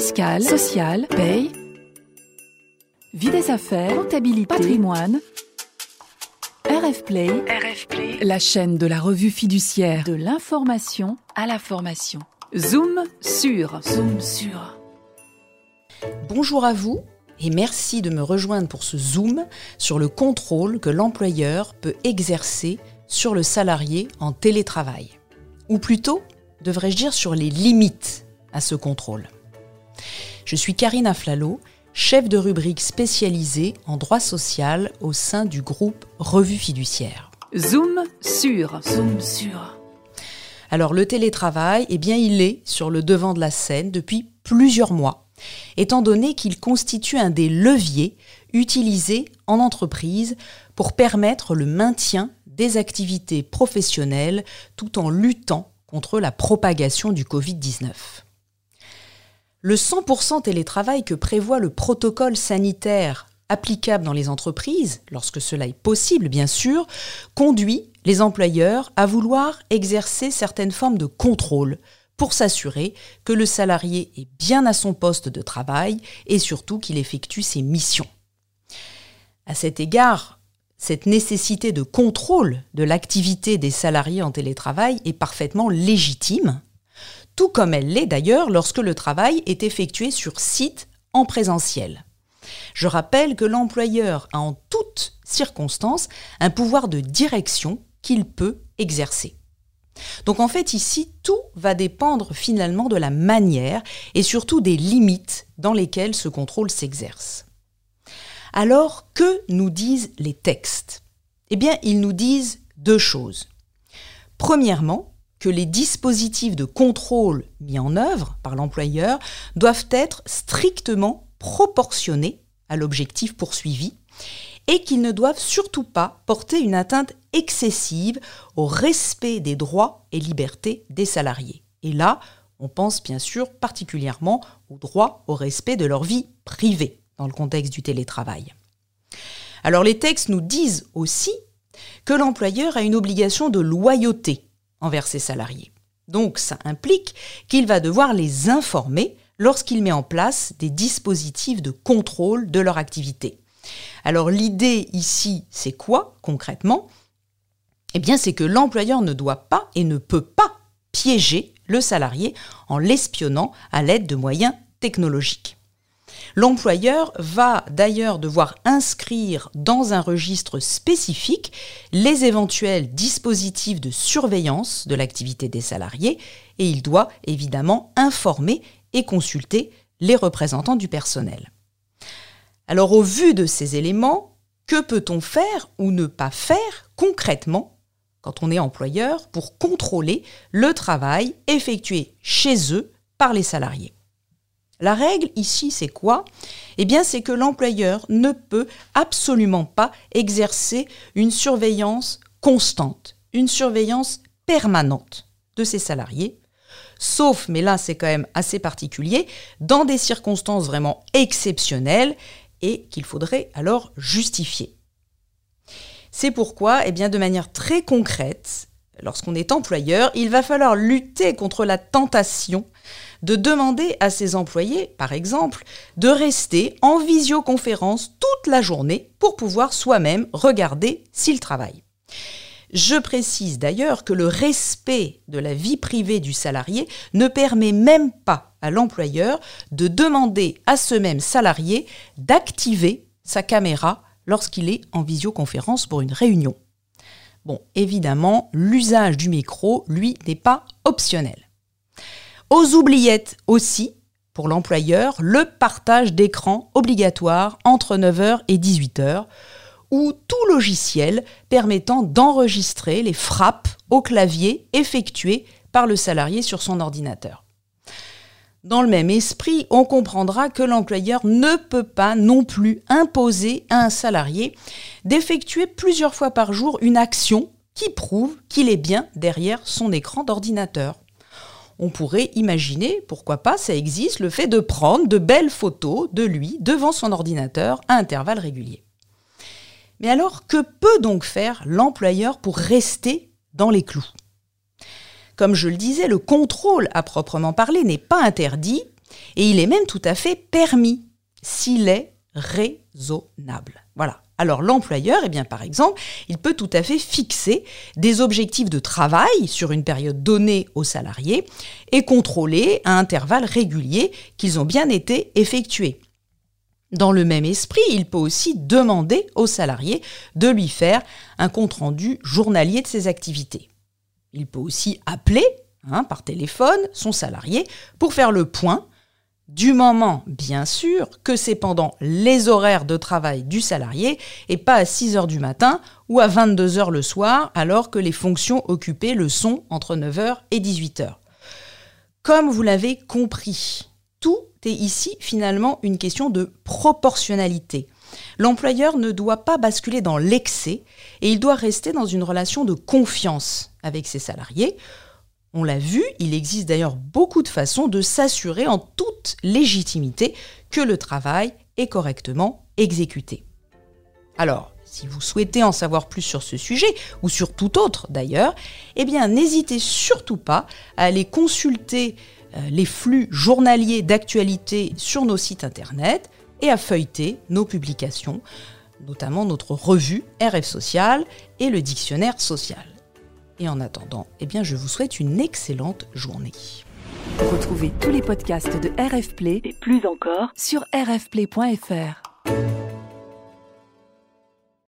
fiscale, sociale, paye, vie des affaires, comptabilité, patrimoine. RF Play, la chaîne de la revue fiduciaire de l'information à la formation. Zoom sur, zoom sur. Bonjour à vous et merci de me rejoindre pour ce zoom sur le contrôle que l'employeur peut exercer sur le salarié en télétravail. Ou plutôt, devrais-je dire sur les limites à ce contrôle. Je suis Karine Aflalo, chef de rubrique spécialisée en droit social au sein du groupe Revue Fiduciaire. Zoom sur, zoom sur. Alors le télétravail, eh bien il est sur le devant de la scène depuis plusieurs mois, étant donné qu'il constitue un des leviers utilisés en entreprise pour permettre le maintien des activités professionnelles tout en luttant contre la propagation du Covid-19. Le 100% télétravail que prévoit le protocole sanitaire applicable dans les entreprises, lorsque cela est possible bien sûr, conduit les employeurs à vouloir exercer certaines formes de contrôle pour s'assurer que le salarié est bien à son poste de travail et surtout qu'il effectue ses missions. À cet égard, cette nécessité de contrôle de l'activité des salariés en télétravail est parfaitement légitime, tout comme elle l'est d'ailleurs lorsque le travail est effectué sur site en présentiel. Je rappelle que l'employeur a en toutes circonstances un pouvoir de direction qu'il peut exercer. Donc en fait ici, tout va dépendre finalement de la manière et surtout des limites dans lesquelles ce contrôle s'exerce. Alors, que nous disent les textes? Eh bien, ils nous disent deux choses. Premièrement, que les dispositifs de contrôle mis en œuvre par l'employeur doivent être strictement proportionnés à l'objectif poursuivi et qu'ils ne doivent surtout pas porter une atteinte excessive au respect des droits et libertés des salariés. Et là, on pense bien sûr particulièrement au droit au respect de leur vie privée dans le contexte du télétravail. Alors les textes nous disent aussi que l'employeur a une obligation de loyauté envers ses salariés. Donc ça implique qu'il va devoir les informer lorsqu'il met en place des dispositifs de contrôle de leur activité. Alors l'idée ici, c'est quoi concrètement? Eh bien c'est que l'employeur ne doit pas et ne peut pas piéger le salarié en l'espionnant à l'aide de moyens technologiques. L'employeur va d'ailleurs devoir inscrire dans un registre spécifique les éventuels dispositifs de surveillance de l'activité des salariés et il doit évidemment informer et consulter les représentants du personnel. Alors au vu de ces éléments, que peut-on faire ou ne pas faire concrètement quand on est employeur pour contrôler le travail effectué chez eux par les salariés? La règle ici, c'est quoi? Eh bien, c'est que l'employeur ne peut absolument pas exercer une surveillance constante, une surveillance permanente de ses salariés, sauf, mais là c'est quand même assez particulier, dans des circonstances vraiment exceptionnelles et qu'il faudrait alors justifier. C'est pourquoi, eh bien, de manière très concrète, lorsqu'on est employeur, il va falloir lutter contre la tentation de demander à ses employés, par exemple, de rester en visioconférence toute la journée pour pouvoir soi-même regarder s'ils travaillent. Je précise d'ailleurs que le respect de la vie privée du salarié ne permet même pas à l'employeur de demander à ce même salarié d'activer sa caméra lorsqu'il est en visioconférence pour une réunion. Bon, évidemment, l'usage du micro, lui, n'est pas optionnel. Aux oubliettes aussi, pour l'employeur, le partage d'écran obligatoire entre 9h et 18h, ou tout logiciel permettant d'enregistrer les frappes au clavier effectuées par le salarié sur son ordinateur. Dans le même esprit, on comprendra que l'employeur ne peut pas non plus imposer à un salarié d'effectuer plusieurs fois par jour une action qui prouve qu'il est bien derrière son écran d'ordinateur on pourrait imaginer, pourquoi pas, ça existe, le fait de prendre de belles photos de lui devant son ordinateur à intervalles réguliers. Mais alors, que peut donc faire l'employeur pour rester dans les clous? Comme je le disais, le contrôle à proprement parler n'est pas interdit, Et il est même tout à fait permis s'il est raisonnable. Voilà. Alors l'employeur, eh bien par exemple, il peut tout à fait fixer des objectifs de travail sur une période donnée aux salariés et contrôler à intervalles réguliers qu'ils ont bien été effectués. Dans le même esprit, il peut aussi demander aux salariés de lui faire un compte-rendu journalier de ses activités. Il peut aussi appeler hein, par téléphone son salarié pour faire le point du moment, bien sûr, que c'est pendant les horaires de travail du salarié et pas à 6 heures du matin ou à 22 heures le soir alors que les fonctions occupées le sont entre 9h et 18h. Comme vous l'avez compris, tout est ici finalement une question de proportionnalité. L'employeur ne doit pas basculer dans l'excès et il doit rester dans une relation de confiance avec ses salariés on l'a vu, il existe d'ailleurs beaucoup de façons de s'assurer en toute légitimité que le travail est correctement exécuté. Alors, si vous souhaitez en savoir plus sur ce sujet, ou sur tout autre d'ailleurs, eh n'hésitez surtout pas à aller consulter euh, les flux journaliers d'actualité sur nos sites internet et à feuilleter nos publications, notamment notre revue RF Social et le dictionnaire social. Et en attendant, eh bien, je vous souhaite une excellente journée. Retrouvez tous les podcasts de RF Play et plus encore sur rfplay.fr.